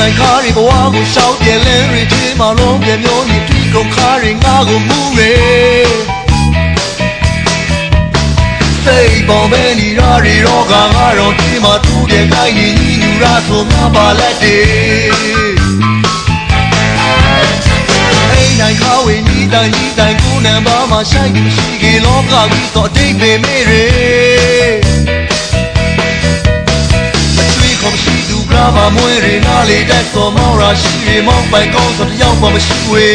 နိုင်ခါရီဘဝကိုရှောက်ပြဲလဲရီချင်းမလုံးပြမျိုးညီတွေ့ကုန်ခါရီငါကိုမူရဲစိတ်ပေါ်မဲနေရရီတော့ကငါတော့ဒီမှာသူ့ရဲ့ကိုင်းနေညီညူရဆိုငါပါလက်တည်းအိမ်နိုင်ခါဝေညီတိုင်းညီတိုင်းကိုနံပါတ်မှာရှိုက်ပြီးရှိကေလောကကြီးတော့အတိတ်ပဲမေရဲ မမွေးရနာလေးတက်တော်မောင်ရာရှိရမောင်ပိုင်ကောင်းဆိုတယောက်မှမရှိဝေ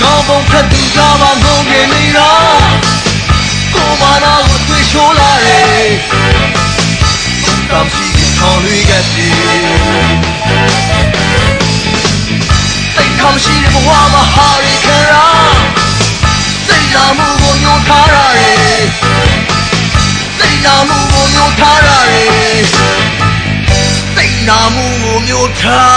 ကောင်းပုံဖက်သူသားမငုံနေနေတာကိုမနာကိုတွေ့ရှိုးလာတယ်တမ်းစီခေါ် lui ခဲ့ပြီစိတ်ခမရှိတဲ့ဘဝမှာဟာရီခရာစိတ်လာမှုကိုညှို့ထားရတယ်စိတ် နာမှုကိုမျိုးထားရတယ်စိတ်နာမှုကိုမျိုးထား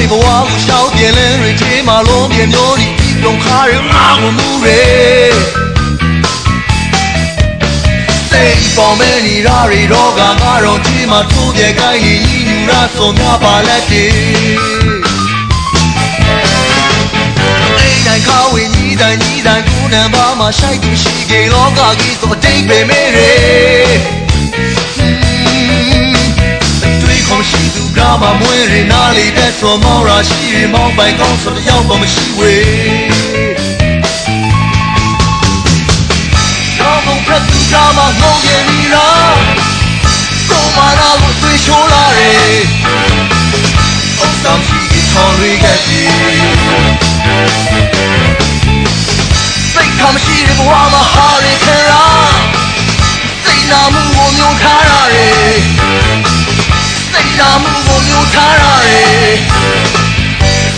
ရီဘဝကိုရှောက်ပြဲလဲရချေးမလုံးပြမျိုးဒီဒီလုံးခါရီငါကိုမူရဲစိတ်ပေါ်မဲနေရရီတော့ကငါတော့ချေးမထိုးပြဲကိုင်းရင်ညီညူရဆိုများပါလက်တည်းနိုင်ခါဝင်းညီတိုင်းညီတိုင်းကိုနံပါတ်မှာရှိုက်သူရှိကေလောကကြီးဆိုအတိတ်ပဲမေးရဲ နာလေးတဲ့ဆိုမောင်ရာရှိရမောင်ပိုင်ကောင်းဆိုတယောက်မှမရှိဝေတော့ဘုံဖက်သူကမှငုံရည်နီရာကိုမနာကိုတွေ့ရှိုးလာတယ်အုတ်တမ်းရှိခေါ်ရခဲ့ပြီစိတ်ခမရှိတဲ့ဘဝမှာဟာရခရာစိတ်နာမှုကိုမျိုးထားရတယ်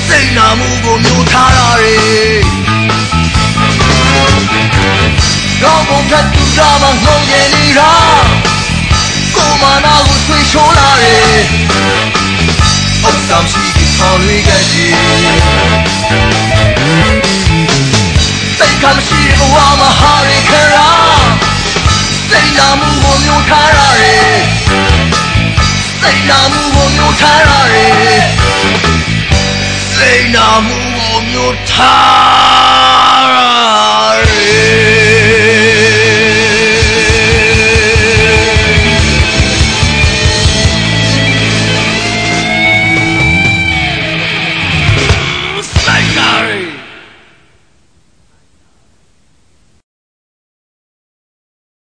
စိတ်နာမှုကိုမျိုးထားရတယ်စိတ်နာမှုကိုမျိုးထားရတယ်တော့ဘုံထက်သူကမှငုံရည်နေတာကိုမနာကိုဆွေးချိုးလာတယ်အုတ်တမ်းရှိခေါ်ရခဲ့ပြီစိတ်ကမရှိဘဝမှာဟာရခရာစိတ်နာမှုကိုမျိုးထားရတယ်စိတ်နာမှုကိုမျိုးထားရတယ်စိတ် i'm on Namu Nutan.